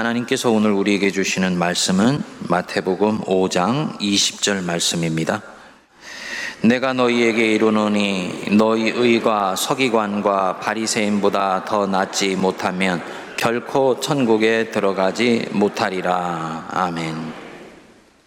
하나님께서 오늘 우리에게 주시는 말씀은 마태복음 5장 20절 말씀입니다. 내가 너희에게 이르노니 너희 의가 서기관과 바리새인보다 더 낫지 못하면 결코 천국에 들어가지 못하리라. 아멘.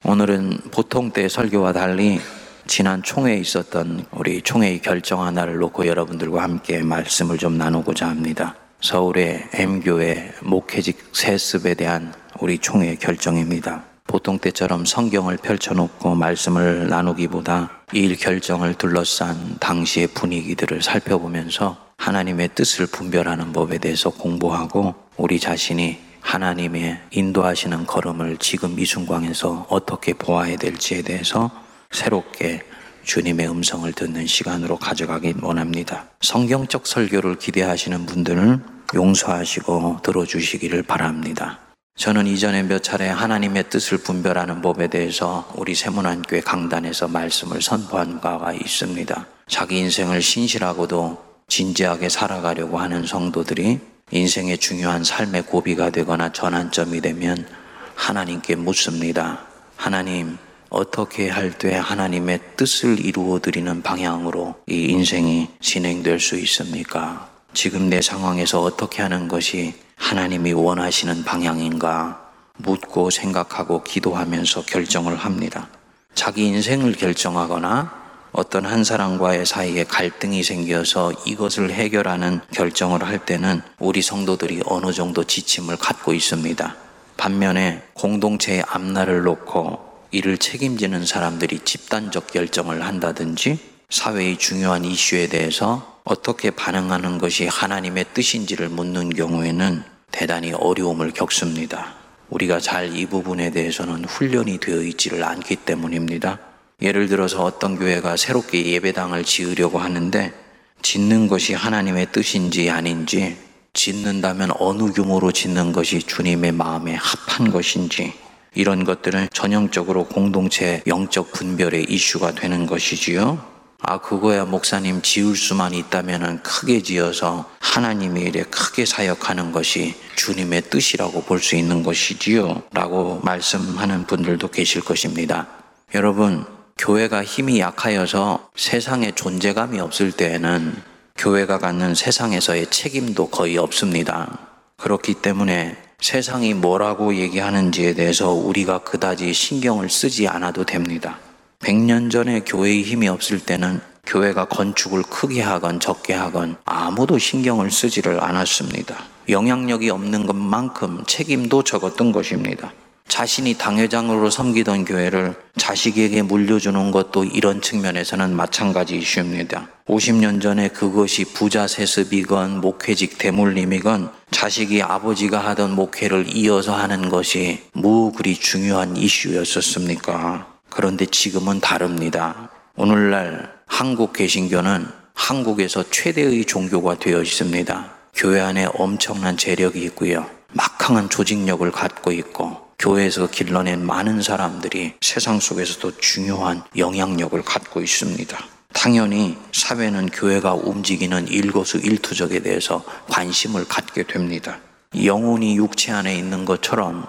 오늘은 보통 때 설교와 달리 지난 총회에 있었던 우리 총회의 결정 하나를 놓고 여러분들과 함께 말씀을 좀 나누고자 합니다. 서울의 M교회 목회직 세습에 대한 우리 총회의 결정입니다. 보통 때처럼 성경을 펼쳐놓고 말씀을 나누기보다 이 결정을 둘러싼 당시의 분위기들을 살펴보면서 하나님의 뜻을 분별하는 법에 대해서 공부하고 우리 자신이 하나님의 인도하시는 걸음을 지금 이 순간에서 어떻게 보아야 될지에 대해서 새롭게 주님의 음성을 듣는 시간으로 가져가기 원합니다. 성경적 설교를 기대하시는 분들은 용서하시고 들어주시기를 바랍니다. 저는 이전에 몇 차례 하나님의 뜻을 분별하는 법에 대해서 우리 세문안교회 강단에서 말씀을 선포한 바가 있습니다. 자기 인생을 신실하고도 진지하게 살아가려고 하는 성도들이 인생의 중요한 삶의 고비가 되거나 전환점이 되면 하나님께 묻습니다. 하나님, 어떻게 할 때 하나님의 뜻을 이루어 드리는 방향으로 이 인생이 진행될 수 있습니까? 지금 내 상황에서 어떻게 하는 것이 하나님이 원하시는 방향인가 묻고 생각하고 기도하면서 결정을 합니다. 자기 인생을 결정하거나 어떤 한 사람과의 사이에 갈등이 생겨서 이것을 해결하는 결정을 할 때는 우리 성도들이 어느 정도 지침을 갖고 있습니다. 반면에 공동체의 앞날을 놓고 이를 책임지는 사람들이 집단적 결정을 한다든지 사회의 중요한 이슈에 대해서 어떻게 반응하는 것이 하나님의 뜻인지를 묻는 경우에는 대단히 어려움을 겪습니다. 우리가 잘 이 부분에 대해서는 훈련이 되어 있지를 않기 때문입니다. 예를 들어서 어떤 교회가 새롭게 예배당을 지으려고 하는데 짓는 것이 하나님의 뜻인지 아닌지 짓는다면 어느 규모로 짓는 것이 주님의 마음에 합한 것인지 이런 것들은 전형적으로 공동체 영적 분별의 이슈가 되는 것이지요. 아, 그거야 목사님 지을 수만 있다면 크게 지어서 하나님의 일에 크게 사역하는 것이 주님의 뜻이라고 볼 수 있는 것이지요. 라고 말씀하는 분들도 계실 것입니다. 여러분, 교회가 힘이 약하여서 세상에 존재감이 없을 때에는 교회가 갖는 세상에서의 책임도 거의 없습니다. 그렇기 때문에 세상이 뭐라고 얘기하는지에 대해서 우리가 그다지 신경을 쓰지 않아도 됩니다. 100년 전에 교회의 힘이 없을 때는 교회가 건축을 크게 하건 적게 하건 아무도 신경을 쓰지를 않았습니다. 영향력이 없는 것만큼 책임도 적었던 것입니다. 자신이 당회장으로 섬기던 교회를 자식에게 물려주는 것도 이런 측면에서는 마찬가지 이슈입니다. 50년 전에 그것이 부자 세습이건 목회직 대물림이건 자식이 아버지가 하던 목회를 이어서 하는 것이 뭐 그리 중요한 이슈였었습니까? 그런데 지금은 다릅니다. 오늘날 한국 개신교는 한국에서 최대의 종교가 되어 있습니다. 교회 안에 엄청난 재력이 있고요. 막강한 조직력을 갖고 있고 교회에서 길러낸 많은 사람들이 세상 속에서도 중요한 영향력을 갖고 있습니다. 당연히 사회는 교회가 움직이는 일거수일투족에 대해서 관심을 갖게 됩니다. 영혼이 육체 안에 있는 것처럼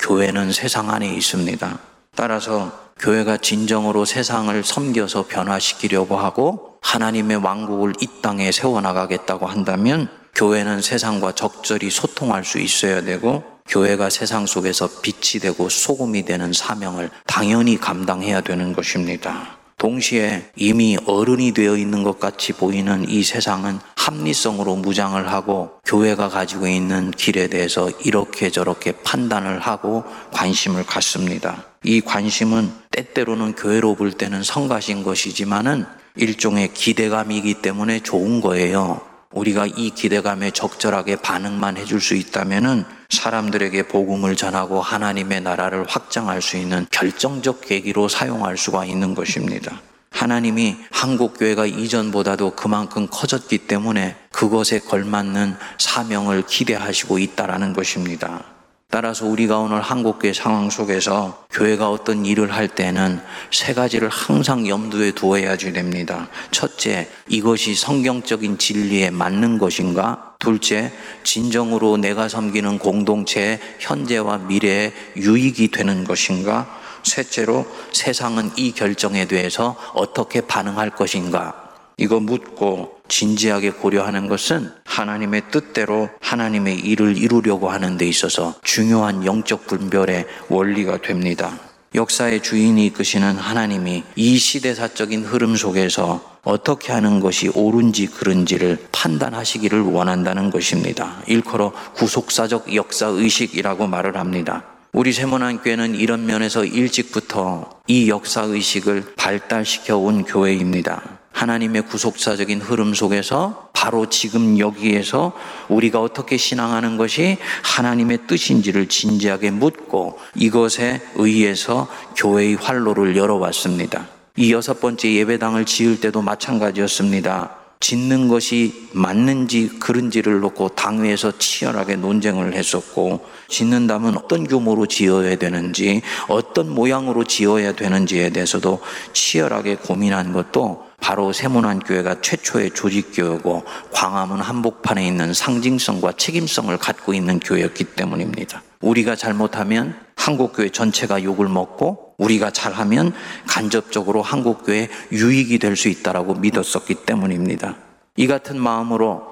교회는 세상 안에 있습니다. 따라서 교회가 진정으로 세상을 섬겨서 변화시키려고 하고 하나님의 왕국을 이 땅에 세워나가겠다고 한다면 교회는 세상과 적절히 소통할 수 있어야 되고 교회가 세상 속에서 빛이 되고 소금이 되는 사명을 당연히 감당해야 되는 것입니다. 동시에 이미 어른이 되어 있는 것 같이 보이는 이 세상은 합리성으로 무장을 하고 교회가 가지고 있는 길에 대해서 이렇게 저렇게 판단을 하고 관심을 갖습니다. 이 관심은 때때로는 교회로 볼 때는 성가신 것이지만은 일종의 기대감이기 때문에 좋은 거예요. 우리가 이 기대감에 적절하게 반응만 해줄 수 있다면은 사람들에게 복음을 전하고 하나님의 나라를 확장할 수 있는 결정적 계기로 사용할 수가 있는 것입니다. 하나님이 한국 교회가 이전보다도 그만큼 커졌기 때문에 그것에 걸맞는 사명을 기대하시고 있다라는 것입니다. 따라서 우리가 오늘 한국교회 상황 속에서 교회가 어떤 일을 할 때는 세 가지를 항상 염두에 두어야지 됩니다. 첫째, 이것이 성경적인 진리에 맞는 것인가? 둘째, 진정으로 내가 섬기는 공동체의 현재와 미래에 유익이 되는 것인가? 셋째로 세상은 이 결정에 대해서 어떻게 반응할 것인가? 이거 묻고 진지하게 고려하는 것은 하나님의 뜻대로 하나님의 일을 이루려고 하는 데 있어서 중요한 영적 분별의 원리가 됩니다. 역사의 주인이 이끄시는 하나님이 이 시대사적인 흐름 속에서 어떻게 하는 것이 옳은지 그른지를 판단하시기를 원한다는 것입니다. 일컬어 구속사적 역사의식이라고 말을 합니다. 우리 세문안교회는 이런 면에서 일찍부터 이 역사의식을 발달시켜 온 교회입니다. 하나님의 구속사적인 흐름 속에서 바로 지금 여기에서 우리가 어떻게 신앙하는 것이 하나님의 뜻인지를 진지하게 묻고 이것에 의해서 교회의 활로를 열어왔습니다. 이 여섯 번째 예배당을 지을 때도 마찬가지였습니다. 짓는 것이 맞는지 그른지를 놓고 당회에서 치열하게 논쟁을 했었고 짓는다면 어떤 규모로 지어야 되는지 어떤 모양으로 지어야 되는지에 대해서도 치열하게 고민한 것도 바로 세문안교회가 최초의 조직교회고 광화문 한복판에 있는 상징성과 책임성을 갖고 있는 교회였기 때문입니다. 우리가 잘못하면 한국교회 전체가 욕을 먹고 우리가 잘하면 간접적으로 한국교회 유익이 될 수 있다라고 믿었었기 때문입니다. 이 같은 마음으로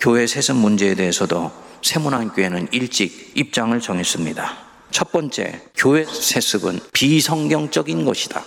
교회 세습 문제에 대해서도 세문안교회는 일찍 입장을 정했습니다. 첫 번째, 교회 세습은 비성경적인 것이다.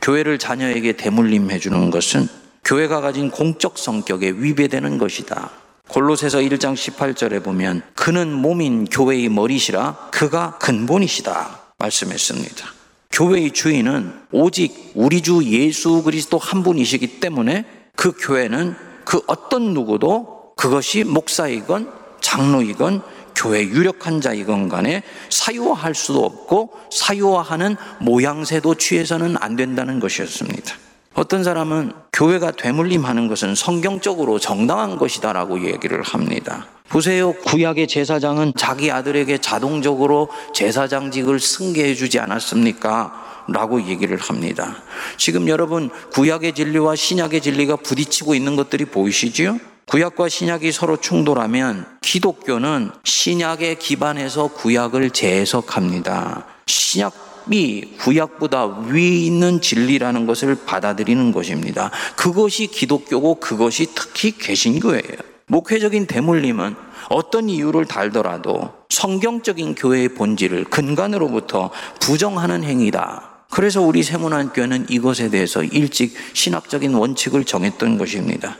교회를 자녀에게 대물림해 주는 것은 교회가 가진 공적 성격에 위배되는 것이다. 골로새서 1장 18절에 보면 그는 몸인 교회의 머리시라 그가 근본이시다 말씀했습니다. 교회의 주인은 오직 우리 주 예수 그리스도 한 분이시기 때문에 그 교회는 그 어떤 누구도 그것이 목사이건 장로이건 교회 유력한 자이건 간에 사유화할 수도 없고 사유화하는 모양새도 취해서는 안 된다는 것이었습니다. 어떤 사람은 교회가 되물림하는 것은 성경적으로 정당한 것이다라고 얘기를 합니다. 보세요. 구약의 제사장은 자기 아들에게 자동적으로 제사장직을 승계해 주지 않았습니까? 라고 얘기를 합니다. 지금 여러분 구약의 진리와 신약의 진리가 부딪히고 있는 것들이 보이시지요? 구약과 신약이 서로 충돌하면 기독교는 신약에 기반해서 구약을 재해석합니다. 신약이 구약보다 위 있는 진리라는 것을 받아들이는 것입니다. 그것이 기독교고 그것이 특히 개신교예요. 목회적인 대물림은 어떤 이유를 달더라도 성경적인 교회의 본질을 근간으로부터 부정하는 행위다. 그래서 우리 세문안교회는 이것에 대해서 일찍 신학적인 원칙을 정했던 것입니다.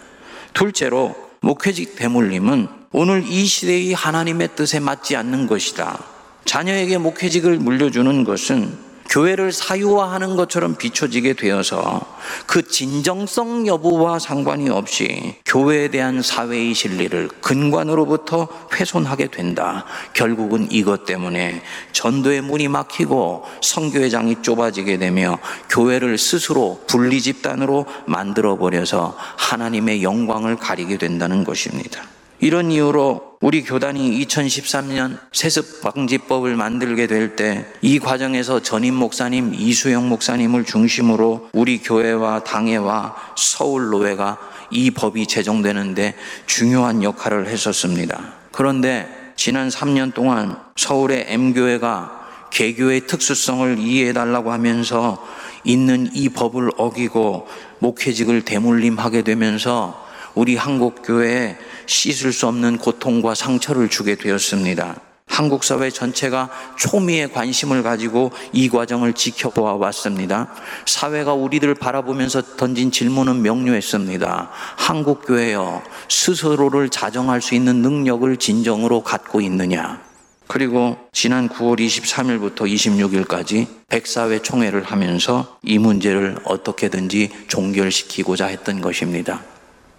둘째로 목회직 대물림은 오늘 이 시대의 하나님의 뜻에 맞지 않는 것이다. 자녀에게 목회직을 물려주는 것은 교회를 사유화하는 것처럼 비춰지게 되어서 그 진정성 여부와 상관이 없이 교회에 대한 사회의 진리를 근관으로부터 훼손하게 된다. 결국은 이것 때문에 전도의 문이 막히고 성교회장이 좁아지게 되며 교회를 스스로 분리 집단으로 만들어 버려서 하나님의 영광을 가리게 된다는 것입니다. 이런 이유로 우리 교단이 2013년 세습 방지법을 만들게 될 때 이 과정에서 전임 목사님 이수영 목사님을 중심으로 우리 교회와 당회와 서울 노회가 이 법이 제정되는데 중요한 역할을 했었습니다. 그런데 지난 3년 동안 서울의 M교회가 개교의 특수성을 이해해달라고 하면서 있는 이 법을 어기고 목회직을 대물림하게 되면서 우리 한국교회에 씻을 수 없는 고통과 상처를 주게 되었습니다. 한국 사회 전체가 초미의 관심을 가지고 이 과정을 지켜보아 왔습니다. 사회가 우리들 바라보면서 던진 질문은 명료했습니다. 한국 교회여 스스로를 자정할 수 있는 능력을 진정으로 갖고 있느냐? 그리고 지난 9월 23일부터 26일까지 백사회 총회를 하면서 이 문제를 어떻게든지 종결시키고자 했던 것입니다.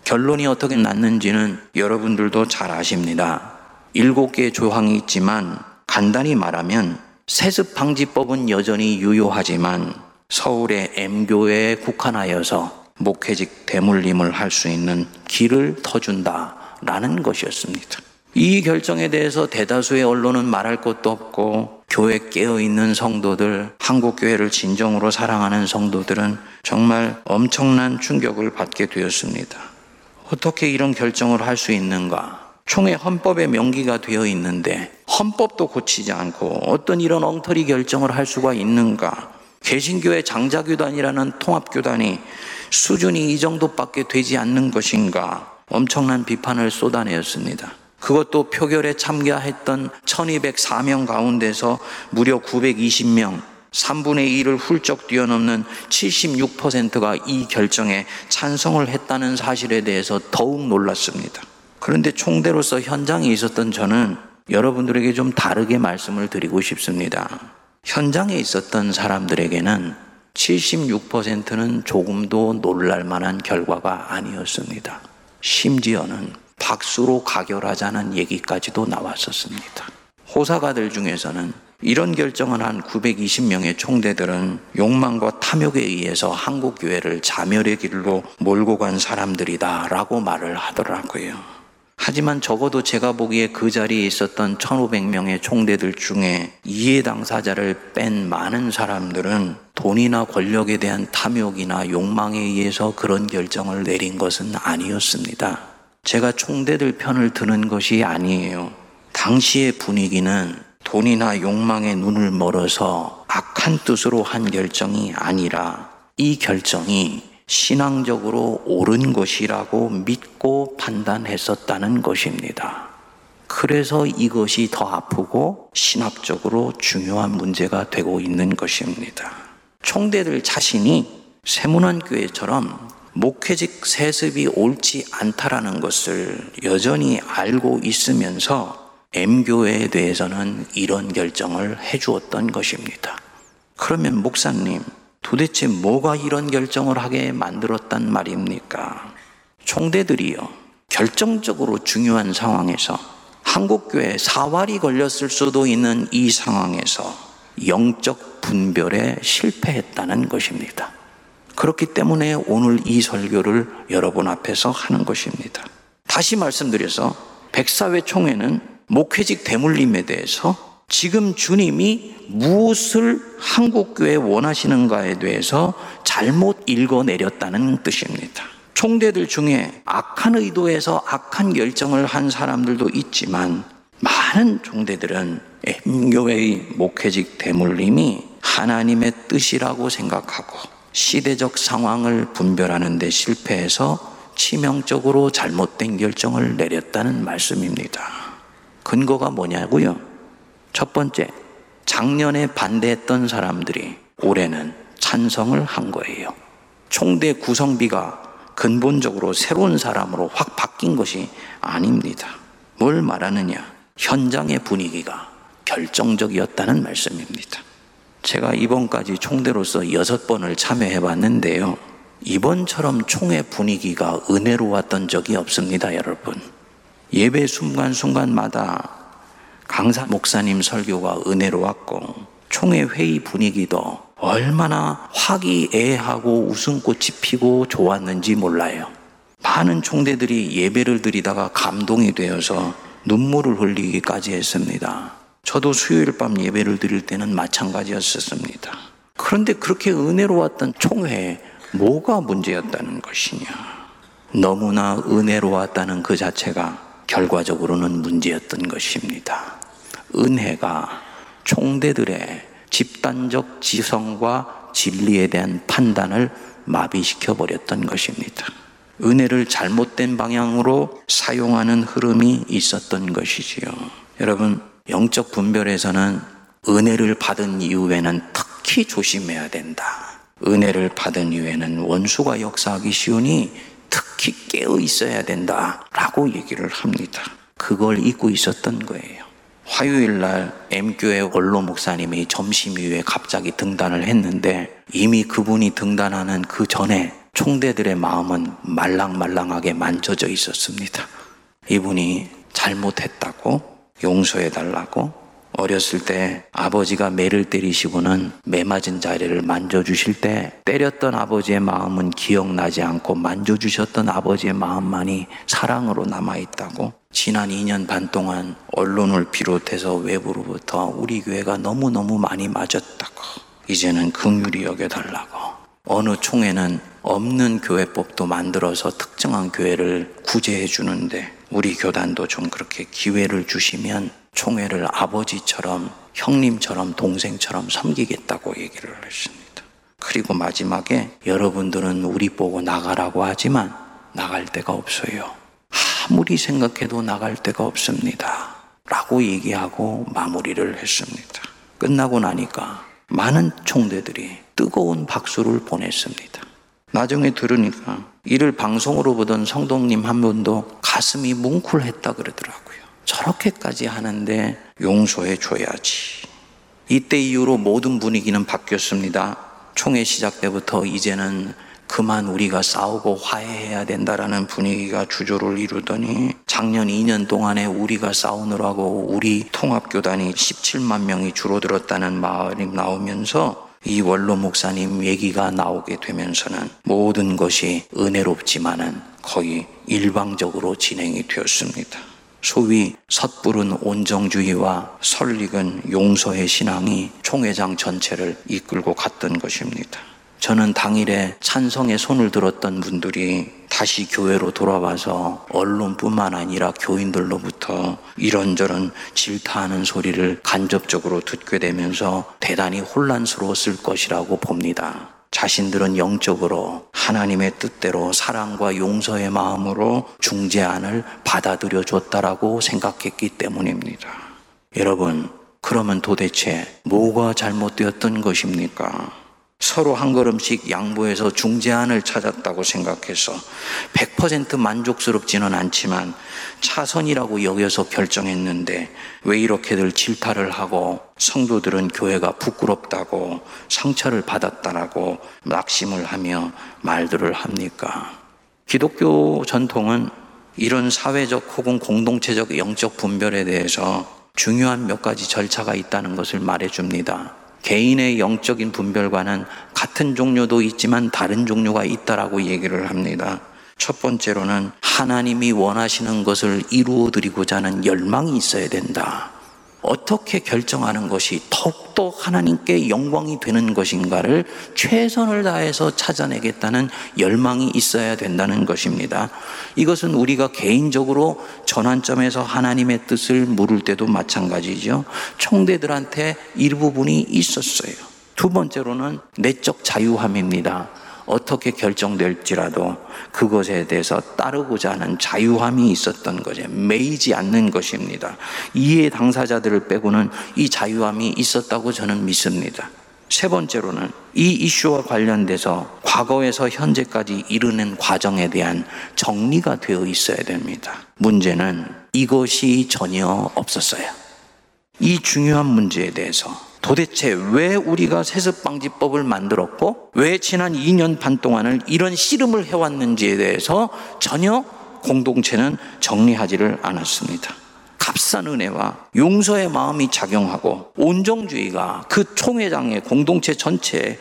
결론이 어떻게 났는지는 여러분들도 잘 아십니다. 일곱 개의 조항이 있지만 간단히 말하면 세습 방지법은 여전히 유효하지만 서울의 M교회에 국한하여서 목회직 대물림을 할 수 있는 길을 터준다라는 것이었습니다. 이 결정에 대해서 대다수의 언론은 말할 것도 없고 교회 깨어 있는 성도들, 한국 교회를 진정으로 사랑하는 성도들은 정말 엄청난 충격을 받게 되었습니다. 어떻게 이런 결정을 할 수 있는가? 총회 헌법에 명기가 되어 있는데 헌법도 고치지 않고 어떤 이런 엉터리 결정을 할 수가 있는가? 개신교회 장자교단이라는 통합교단이 수준이 이 정도밖에 되지 않는 것인가? 엄청난 비판을 쏟아내었습니다. 그것도 표결에 참가했던 1204명 가운데서 무려 920명, 3분의 1을 훌쩍 뛰어넘는 76%가 이 결정에 찬성을 했다는 사실에 대해서 더욱 놀랐습니다. 그런데 총대로서 현장에 있었던 저는 여러분들에게 좀 다르게 말씀을 드리고 싶습니다. 현장에 있었던 사람들에게는 76%는 조금도 놀랄 만한 결과가 아니었습니다. 심지어는 박수로 가결하자는 얘기까지도 나왔었습니다. 호사가들 중에서는 이런 결정을 한 920명의 총대들은 욕망과 탐욕에 의해서 한국 교회를 자멸의 길로 몰고 간 사람들이다라고 말을 하더라고요. 하지만 적어도 제가 보기에 그 자리에 있었던 1500명의 총대들 중에 이해 당사자를 뺀 많은 사람들은 돈이나 권력에 대한 탐욕이나 욕망에 의해서 그런 결정을 내린 것은 아니었습니다. 제가 총대들 편을 드는 것이 아니에요. 당시의 분위기는 돈이나 욕망에 눈을 멀어서 악한 뜻으로 한 결정이 아니라 이 결정이 신앙적으로 옳은 것이라고 믿고 판단했었다는 것입니다. 그래서 이것이 더 아프고 신학적으로 중요한 문제가 되고 있는 것입니다. 총대들 자신이 세문안교회처럼 목회직 세습이 옳지 않다라는 것을 여전히 알고 있으면서 M교회에 대해서는 이런 결정을 해 주었던 것입니다. 그러면 목사님, 도대체 뭐가 이런 결정을 하게 만들었단 말입니까? 총대들이요. 결정적으로 중요한 상황에서 한국교회 사활이 걸렸을 수도 있는 이 상황에서 영적 분별에 실패했다는 것입니다. 그렇기 때문에 오늘 이 설교를 여러분 앞에서 하는 것입니다. 다시 말씀드려서 백사회 총회는 목회직 대물림에 대해서 지금 주님이 무엇을 한국교회 원하시는가에 대해서 잘못 읽어내렸다는 뜻입니다. 총대들 중에 악한 의도에서 악한 결정을 한 사람들도 있지만 많은 총대들은 M교회의 목회직 대물림이 하나님의 뜻이라고 생각하고 시대적 상황을 분별하는 데 실패해서 치명적으로 잘못된 결정을 내렸다는 말씀입니다. 근거가 뭐냐고요? 첫 번째, 작년에 반대했던 사람들이 올해는 찬성을 한 거예요. 총대 구성비가 근본적으로 새로운 사람으로 확 바뀐 것이 아닙니다. 뭘 말하느냐? 현장의 분위기가 결정적이었다는 말씀입니다. 제가 이번까지 총대로서 여섯 번을 참여해 봤는데요. 이번처럼 총회 분위기가 은혜로웠던 적이 없습니다, 여러분. 예배 순간순간마다 강사 목사님 설교가 은혜로웠고 총회 회의 분위기도 얼마나 화기애애하고 웃음꽃이 피고 좋았는지 몰라요. 많은 총대들이 예배를 드리다가 감동이 되어서 눈물을 흘리기까지 했습니다. 저도 수요일 밤 예배를 드릴 때는 마찬가지였었습니다. 그런데 그렇게 은혜로웠던 총회에 뭐가 문제였다는 것이냐. 너무나 은혜로웠다는 그 자체가 결과적으로는 문제였던 것입니다. 은혜가 총대들의 집단적 지성과 진리에 대한 판단을 마비시켜 버렸던 것입니다. 은혜를 잘못된 방향으로 사용하는 흐름이 있었던 것이지요. 여러분, 영적 분별에서는 은혜를 받은 이후에는 특히 조심해야 된다. 은혜를 받은 이후에는 원수가 역사하기 쉬우니 특히 깨어 있어야 된다. 라고 얘기를 합니다. 그걸 잊고 있었던 거예요. 화요일 날 M교회 원로 목사님이 점심 이후에 갑자기 등단을 했는데 이미 그분이 등단하는 그 전에 총대들의 마음은 말랑말랑하게 만져져 있었습니다. 이분이 잘못했다고 용서해 달라고 어렸을 때 아버지가 매를 때리시고는 매 맞은 자리를 만져주실 때 때렸던 아버지의 마음은 기억나지 않고 만져주셨던 아버지의 마음만이 사랑으로 남아있다고? 지난 2년 반 동안 언론을 비롯해서 외부로부터 우리 교회가 너무너무 많이 맞았다고. 이제는 긍휼히 여겨달라고. 어느 총회는 없는 교회법도 만들어서 특정한 교회를 구제해 주는데 우리 교단도 좀 그렇게 기회를 주시면 총회를 아버지처럼 형님처럼 동생처럼 섬기겠다고 얘기를 했습니다. 그리고 마지막에 여러분들은 우리 보고 나가라고 하지만 나갈 데가 없어요. 아무리 생각해도 나갈 데가 없습니다. 라고 얘기하고 마무리를 했습니다. 끝나고 나니까 많은 총대들이 뜨거운 박수를 보냈습니다. 나중에 들으니까 이를 방송으로 보던 성도님 한 분도 가슴이 뭉클했다 그러더라고요. 저렇게까지 하는데 용서해 줘야지. 이때 이후로 모든 분위기는 바뀌었습니다. 총회 시작 때부터 이제는 그만 우리가 싸우고 화해해야 된다라는 분위기가 주조를 이루더니 작년 2년 동안에 우리가 싸우느라고 우리 통합교단이 17만 명이 줄어들었다는 말이 나오면서 이 원로 목사님 얘기가 나오게 되면서는 모든 것이 은혜롭지만은 거의 일방적으로 진행이 되었습니다. 소위 섣부른 온정주의와 설익은 용서의 신앙이 총회장 전체를 이끌고 갔던 것입니다. 저는 당일에 찬성에 손을 들었던 분들이 다시 교회로 돌아와서 언론뿐만 아니라 교인들로부터 이런저런 질타하는 소리를 간접적으로 듣게 되면서 대단히 혼란스러웠을 것이라고 봅니다. 자신들은 영적으로 하나님의 뜻대로 사랑과 용서의 마음으로 중재안을 받아들여 줬다라고 생각했기 때문입니다. 여러분, 그러면 도대체 뭐가 잘못되었던 것입니까? 서로 한 걸음씩 양보해서 중재안을 찾았다고 생각해서 100% 만족스럽지는 않지만 차선이라고 여겨서 결정했는데 왜 이렇게들 질타를 하고 성도들은 교회가 부끄럽다고 상처를 받았다라고 낙심을 하며 말들을 합니까? 기독교 전통은 이런 사회적 혹은 공동체적 영적 분별에 대해서 중요한 몇 가지 절차가 있다는 것을 말해줍니다. 개인의 영적인 분별과는 같은 종류도 있지만 다른 종류가 있다라고 얘기를 합니다. 첫 번째로는 하나님이 원하시는 것을 이루어 드리고자 하는 열망이 있어야 된다. 어떻게 결정하는 것이 더욱더 하나님께 영광이 되는 것인가를 최선을 다해서 찾아내겠다는 열망이 있어야 된다는 것입니다. 이것은 우리가 개인적으로 전환점에서 하나님의 뜻을 물을 때도 마찬가지죠. 총대들한테 일부분이 있었어요. 두 번째로는 내적 자유함입니다. 어떻게 결정될지라도 그것에 대해서 따르고자 하는 자유함이 있었던 거죠. 매이지 않는 것입니다. 이해 당사자들을 빼고는 이 자유함이 있었다고 저는 믿습니다. 세 번째로는 이 이슈와 관련돼서 과거에서 현재까지 이르는 과정에 대한 정리가 되어 있어야 됩니다. 문제는 이것이 전혀 없었어요. 이 중요한 문제에 대해서 도대체 왜 우리가 세습방지법을 만들었고 왜 지난 2년 반 동안을 이런 씨름을 해왔는지에 대해서 전혀 공동체는 정리하지를 않았습니다. 값싼 은혜와 용서의 마음이 작용하고 온정주의가 그 총회장의 공동체 전체에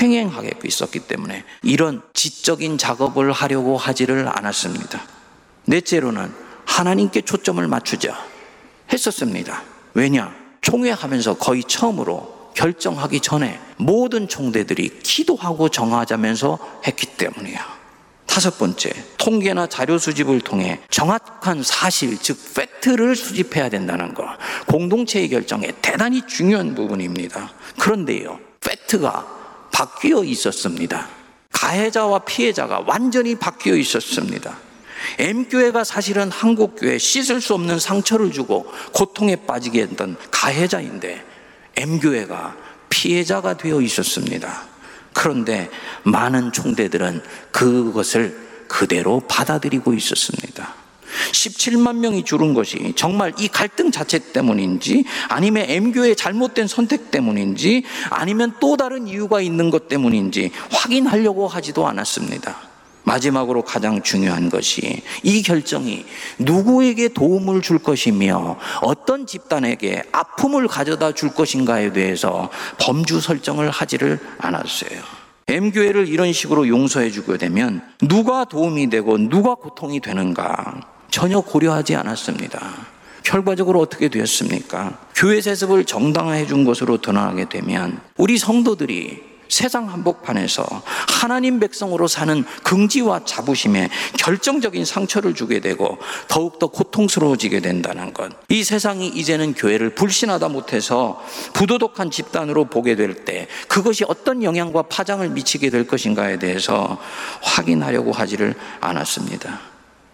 횡행하게 있었기 때문에 이런 지적인 작업을 하려고 하지를 않았습니다. 넷째로는 하나님께 초점을 맞추자 했었습니다. 왜냐? 총회하면서 거의 처음으로 결정하기 전에 모든 총대들이 기도하고 정하자면서 했기 때문이야. 다섯 번째, 통계나 자료 수집을 통해 정확한 사실, 즉, 팩트를 수집해야 된다는 거. 공동체의 결정에 대단히 중요한 부분입니다. 그런데요, 팩트가 바뀌어 있었습니다. 가해자와 피해자가 완전히 바뀌어 있었습니다. M교회가 사실은 한국교회 씻을 수 없는 상처를 주고 고통에 빠지게 했던 가해자인데 M교회가 피해자가 되어 있었습니다. 그런데 많은 총대들은 그것을 그대로 받아들이고 있었습니다. 17만 명이 줄은 것이 정말 이 갈등 자체 때문인지 아니면 M교회의 잘못된 선택 때문인지 아니면 또 다른 이유가 있는 것 때문인지 확인하려고 하지도 않았습니다. 마지막으로 가장 중요한 것이 이 결정이 누구에게 도움을 줄 것이며 어떤 집단에게 아픔을 가져다 줄 것인가에 대해서 범주 설정을 하지를 않았어요. M교회를 이런 식으로 용서해 주게 되면 누가 도움이 되고 누가 고통이 되는가? 전혀 고려하지 않았습니다. 결과적으로 어떻게 되었습니까? 교회 세습을 정당화해 준 것으로 드러나게 되면 우리 성도들이 세상 한복판에서 하나님 백성으로 사는 긍지와 자부심에 결정적인 상처를 주게 되고 더욱더 고통스러워지게 된다는 것. 이 세상이 이제는 교회를 불신하다 못해서 부도덕한 집단으로 보게 될 때 그것이 어떤 영향과 파장을 미치게 될 것인가에 대해서 확인하려고 하지를 않았습니다.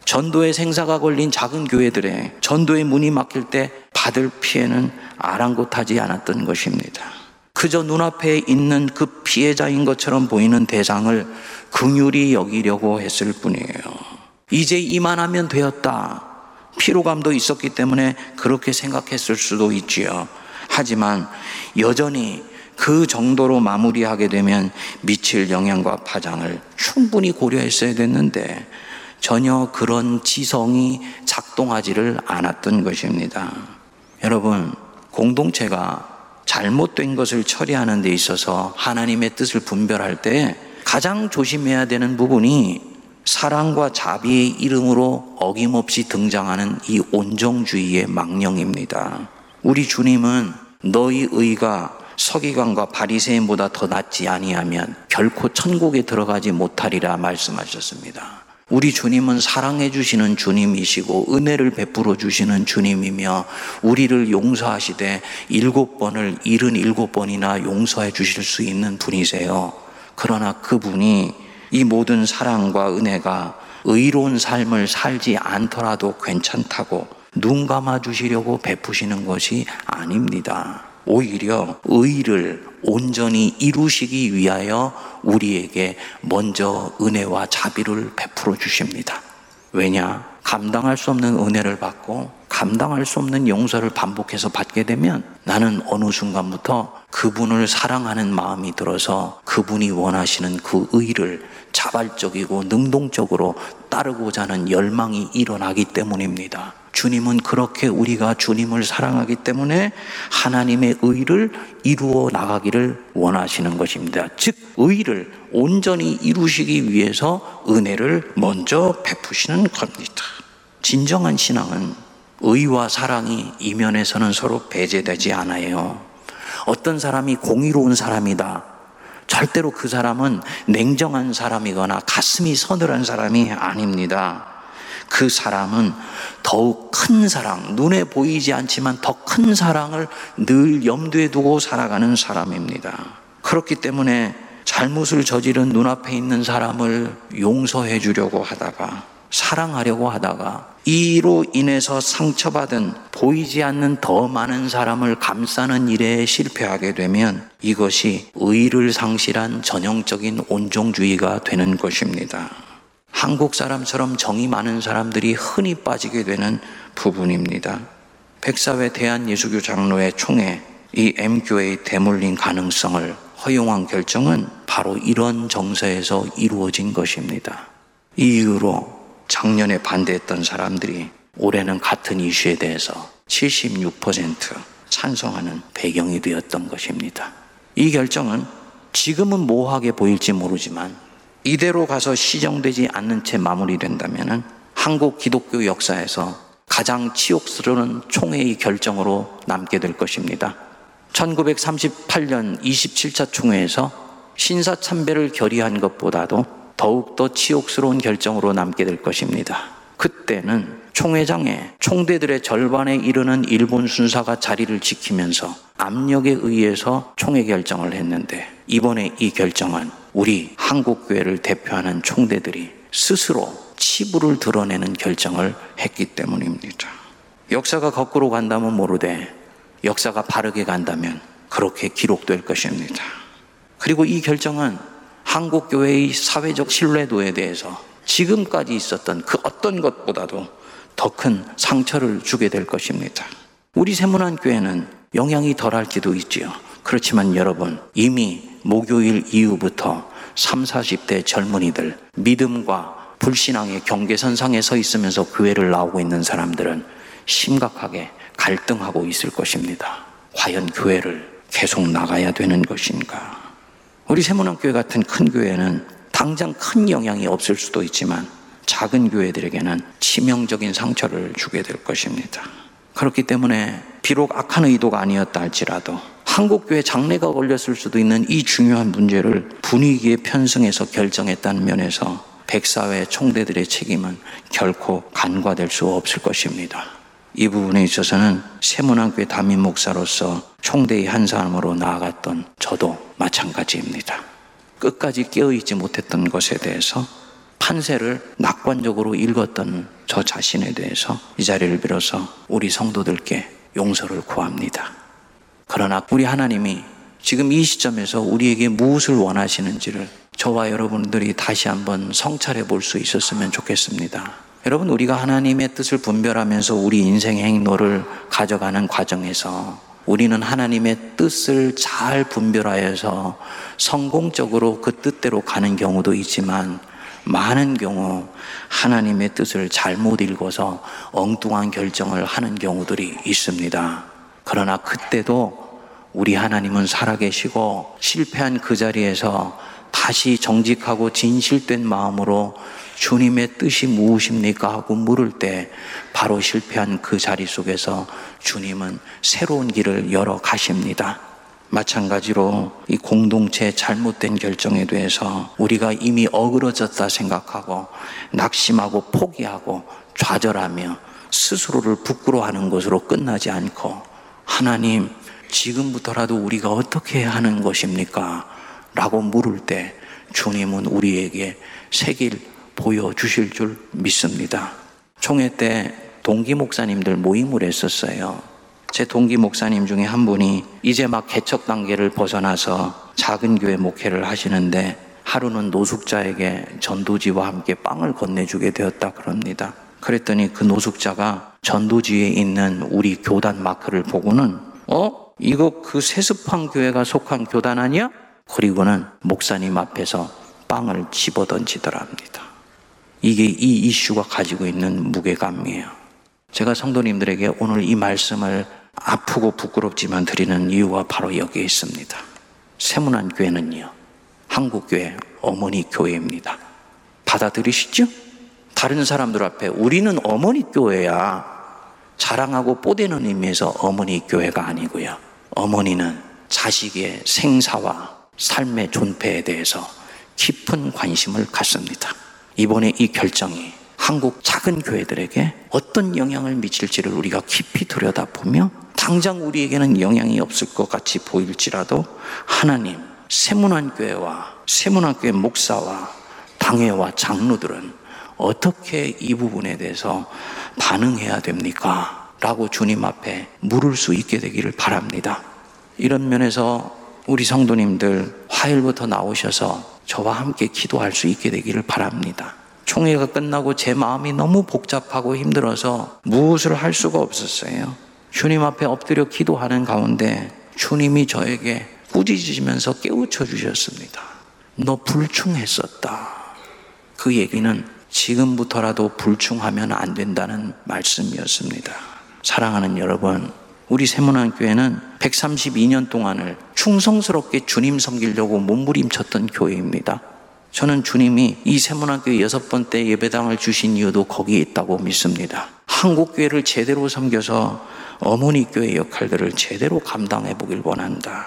전도의 생사가 걸린 작은 교회들의 전도의 문이 막힐 때 받을 피해는 아랑곳하지 않았던 것입니다. 그저 눈앞에 있는 그 피해자인 것처럼 보이는 대상을 긍휼히 여기려고 했을 뿐이에요. 이제 이만하면 되었다. 피로감도 있었기 때문에 그렇게 생각했을 수도 있지요. 하지만 여전히 그 정도로 마무리하게 되면 미칠 영향과 파장을 충분히 고려했어야 됐는데 전혀 그런 지성이 작동하지를 않았던 것입니다. 여러분, 공동체가 잘못된 것을 처리하는 데 있어서 하나님의 뜻을 분별할 때 가장 조심해야 되는 부분이 사랑과 자비의 이름으로 어김없이 등장하는 이 온정주의의 망령입니다. 우리 주님은 너희 의가 서기관과 바리새인보다 더 낫지 아니하면 결코 천국에 들어가지 못하리라 말씀하셨습니다. 우리 주님은 사랑해 주시는 주님이시고 은혜를 베풀어 주시는 주님이며 우리를 용서하시되 일곱 번을 일흔 일곱 번이나 용서해 주실 수 있는 분이세요. 그러나 그분이 이 모든 사랑과 은혜가 의로운 삶을 살지 않더라도 괜찮다고 눈 감아 주시려고 베푸시는 것이 아닙니다. 오히려 의를 온전히 이루시기 위하여 우리에게 먼저 은혜와 자비를 베풀어 주십니다. 왜냐? 감당할 수 없는 은혜를 받고 감당할 수 없는 용서를 반복해서 받게 되면 나는 어느 순간부터 그분을 사랑하는 마음이 들어서 그분이 원하시는 그 의를 자발적이고 능동적으로 따르고자 하는 열망이 일어나기 때문입니다. 주님은 그렇게 우리가 주님을 사랑하기 때문에 하나님의 의를 이루어 나가기를 원하시는 것입니다. 즉, 의를 온전히 이루시기 위해서 은혜를 먼저 베푸시는 겁니다. 진정한 신앙은 의와 사랑이 이면에서는 서로 배제되지 않아요. 어떤 사람이 공의로운 사람이다. 절대로 그 사람은 냉정한 사람이거나 가슴이 서늘한 사람이 아닙니다. 그 사람은 더욱 큰 사랑, 눈에 보이지 않지만 더 큰 사랑을 늘 염두에 두고 살아가는 사람입니다. 그렇기 때문에 잘못을 저지른 눈앞에 있는 사람을 용서해 주려고 하다가 사랑하려고 하다가 이로 인해서 상처받은 보이지 않는 더 많은 사람을 감싸는 일에 실패하게 되면 이것이 의를 상실한 전형적인 온종주의가 되는 것입니다. 한국 사람처럼 정이 많은 사람들이 흔히 빠지게 되는 부분입니다. 백사회 대한예수교 장로회 총회 이 M교회의 대물림 가능성을 허용한 결정은 바로 이런 정서에서 이루어진 것입니다. 이 이후로 작년에 반대했던 사람들이 올해는 같은 이슈에 대해서 76% 찬성하는 배경이 되었던 것입니다. 이 결정은 지금은 모호하게 보일지 모르지만 이대로 가서 시정되지 않는 채 마무리된다면 한국 기독교 역사에서 가장 치욕스러운 총회의 결정으로 남게 될 것입니다. 1938년 27차 총회에서 신사참배를 결의한 것보다도 더욱더 치욕스러운 결정으로 남게 될 것입니다. 그때는 총회장에 총대들의 절반에 이르는 일본 순사가 자리를 지키면서 압력에 의해서 총회 결정을 했는데 이번에 이 결정은 우리 한국교회를 대표하는 총대들이 스스로 치부를 드러내는 결정을 했기 때문입니다. 역사가 거꾸로 간다면 모르되 역사가 바르게 간다면 그렇게 기록될 것입니다. 그리고 이 결정은 한국 교회의 사회적 신뢰도에 대해서 지금까지 있었던 그 어떤 것보다도 더 큰 상처를 주게 될 것입니다. 우리 세문안 교회는 영향이 덜할지도 있지요. 그렇지만 여러분, 이미 목요일 이후부터 3, 40대 젊은이들, 믿음과 불신앙의 경계선상에 서 있으면서 교회를 나오고 있는 사람들은 심각하게 갈등하고 있을 것입니다. 과연 교회를 계속 나가야 되는 것인가? 우리 세문안교회 같은 큰 교회는 당장 큰 영향이 없을 수도 있지만 작은 교회들에게는 치명적인 상처를 주게 될 것입니다. 그렇기 때문에 비록 악한 의도가 아니었다 할지라도 한국교회 장례가 걸렸을 수도 있는 이 중요한 문제를 분위기에 편승해서 결정했다는 면에서 백사회 총대들의 책임은 결코 간과될 수 없을 것입니다. 이 부분에 있어서는 세문안교회 담임 목사로서 총대의 한 사람으로 나아갔던 저도 마찬가지입니다. 끝까지 깨어있지 못했던 것에 대해서 판세를 낙관적으로 읽었던 저 자신에 대해서 이 자리를 빌어서 우리 성도들께 용서를 구합니다. 그러나 우리 하나님이 지금 이 시점에서 우리에게 무엇을 원하시는지를 저와 여러분들이 다시 한번 성찰해 볼 수 있었으면 좋겠습니다. 여러분, 우리가 하나님의 뜻을 분별하면서 우리 인생의 행로를 가져가는 과정에서 우리는 하나님의 뜻을 잘 분별하여서 성공적으로 그 뜻대로 가는 경우도 있지만 많은 경우 하나님의 뜻을 잘못 읽어서 엉뚱한 결정을 하는 경우들이 있습니다. 그러나 그때도 우리 하나님은 살아계시고 실패한 그 자리에서 다시 정직하고 진실된 마음으로 주님의 뜻이 무엇입니까? 하고 물을 때 바로 실패한 그 자리 속에서 주님은 새로운 길을 열어 가십니다. 마찬가지로 이 공동체의 잘못된 결정에 대해서 우리가 이미 어그러졌다 생각하고 낙심하고 포기하고 좌절하며 스스로를 부끄러워하는 것으로 끝나지 않고 하나님 지금부터라도 우리가 어떻게 하는 것입니까? 라고 물을 때 주님은 우리에게 새길 보여주실 줄 믿습니다. 총회 때 동기 목사님들 모임을 했었어요. 제 동기 목사님 중에 한 분이 이제 막 개척 단계를 벗어나서 작은 교회 목회를 하시는데 하루는 노숙자에게 전도지와 함께 빵을 건네주게 되었다 그럽니다. 그랬더니 그 노숙자가 전도지에 있는 우리 교단 마크를 보고는 어? 이거 그 세습한 교회가 속한 교단 아니야? 그리고는 목사님 앞에서 빵을 집어 던지더라 합니다. 이게 이 이슈가 가지고 있는 무게감이에요. 제가 성도님들에게 오늘 이 말씀을 아프고 부끄럽지만 드리는 이유가 바로 여기에 있습니다. 세문안 교회는요, 한국교회 어머니 교회입니다. 받아들이시죠? 다른 사람들 앞에 우리는 어머니 교회야. 자랑하고 뽀대는 의미에서 어머니 교회가 아니고요. 어머니는 자식의 생사와 삶의 존폐에 대해서 깊은 관심을 갖습니다. 이번에 이 결정이 한국 작은 교회들에게 어떤 영향을 미칠지를 우리가 깊이 들여다보며 당장 우리에게는 영향이 없을 것 같이 보일지라도 하나님 세문안 교회와 세문안 교회 목사와 당회와 장로들은 어떻게 이 부분에 대해서 반응해야 됩니까? 라고 주님 앞에 물을 수 있게 되기를 바랍니다. 이런 면에서 우리 성도님들 화요일부터 나오셔서 저와 함께 기도할 수 있게 되기를 바랍니다. 총회가 끝나고 제 마음이 너무 복잡하고 힘들어서 무엇을 할 수가 없었어요. 주님 앞에 엎드려 기도하는 가운데 주님이 저에게 꾸짖으시면서 깨우쳐 주셨습니다. 너 불충했었다. 그 얘기는 지금부터라도 불충하면 안 된다는 말씀이었습니다. 사랑하는 여러분, 우리 세문안 교회는 132년 동안을 충성스럽게 주님 섬기려고 몸부림쳤던 교회입니다. 저는 주님이 이 세문학교회 여섯 번째 예배당을 주신 이유도 거기에 있다고 믿습니다. 한국교회를 제대로 섬겨서 어머니 교회 역할들을 제대로 감당해 보길 원한다.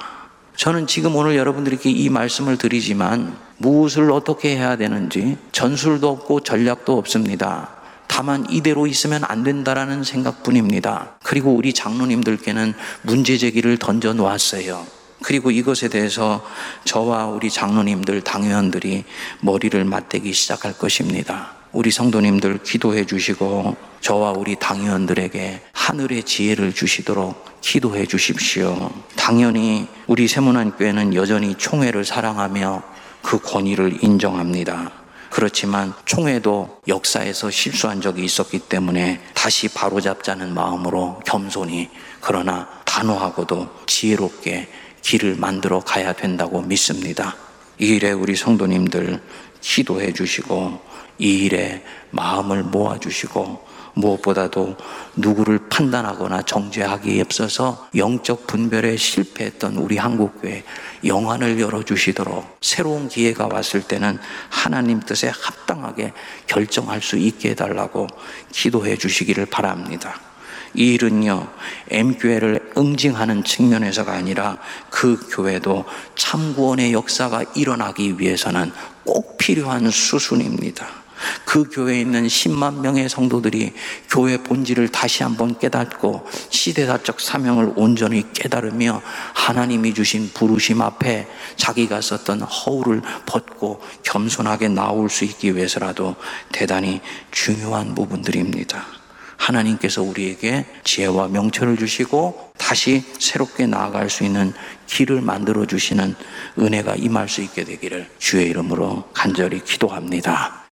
저는 지금 오늘 여러분들에게 이 말씀을 드리지만 무엇을 어떻게 해야 되는지 전술도 없고 전략도 없습니다. 다만 이대로 있으면 안 된다라는 생각뿐입니다. 그리고 우리 장로님들께는 문제 제기를 던져 놓았어요. 그리고 이것에 대해서 저와 우리 장로님들, 당회원들이 머리를 맞대기 시작할 것입니다. 우리 성도님들 기도해 주시고 저와 우리 당회원들에게 하늘의 지혜를 주시도록 기도해 주십시오. 당연히 우리 세문안 교회는 여전히 총회를 사랑하며 그 권위를 인정합니다. 그렇지만 총회도 역사에서 실수한 적이 있었기 때문에 다시 바로잡자는 마음으로 겸손히 그러나 단호하고도 지혜롭게 길을 만들어 가야 된다고 믿습니다. 이 일에 우리 성도님들 기도해 주시고 이 일에 마음을 모아 주시고 무엇보다도 누구를 판단하거나 정죄하기에 앞서서 영적 분별에 실패했던 우리 한국교회 영안을 열어주시도록 새로운 기회가 왔을 때는 하나님 뜻에 합당하게 결정할 수 있게 해달라고 기도해 주시기를 바랍니다. 이 일은요, M교회를 응징하는 측면에서가 아니라 그 교회도 참구원의 역사가 일어나기 위해서는 꼭 필요한 수순입니다. 그 교회에 있는 10만 명의 성도들이 교회 본질을 다시 한번 깨닫고 시대사적 사명을 온전히 깨달으며 하나님이 주신 부르심 앞에 자기가 썼던 허울을 벗고 겸손하게 나올 수 있기 위해서라도 대단히 중요한 부분들입니다. 하나님께서 우리에게 지혜와 명철을 주시고 다시 새롭게 나아갈 수 있는 길을 만들어 주시는 은혜가 임할 수 있게 되기를 주의 이름으로 간절히 기도합니다.